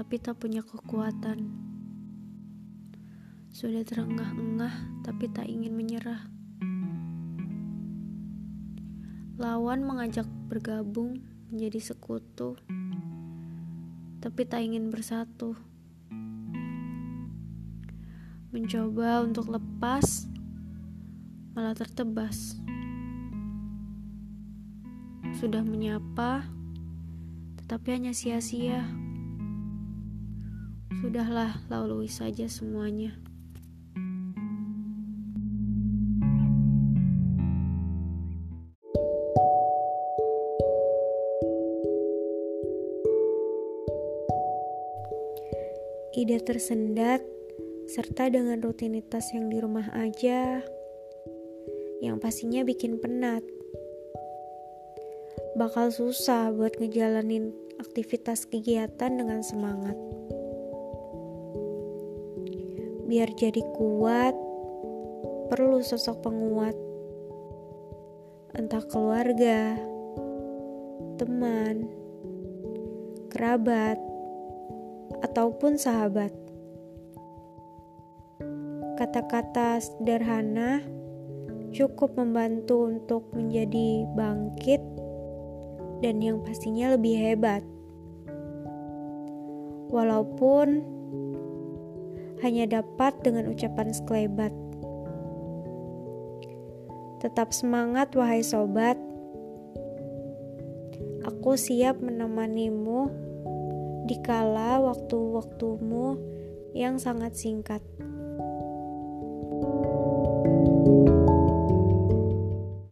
tapi tak punya kekuatan. Sudah terengah-engah, tapi tak ingin menyerah. Lawan mengajak bergabung menjadi sekutu, tapi tak ingin bersatu. Mencoba untuk lepas, malah tertebas. Sudah menyapa, tetapi hanya sia-sia. Sudahlah, lalui saja semuanya. Ide tersendat, serta dengan rutinitas yang di rumah aja, yang pastinya bikin penat. Bakal susah buat ngejalanin aktivitas kegiatan dengan semangat. Biar jadi kuat, perlu sosok penguat. Entah keluarga, teman, kerabat, ataupun sahabat. Kata-kata sederhana cukup membantu untuk menjadi bangkit dan yang pastinya lebih hebat. Walaupun hanya dapat dengan ucapan sekelebat. Tetap semangat, wahai sobat. Aku siap menemanimu di kala waktu-waktumu yang sangat singkat.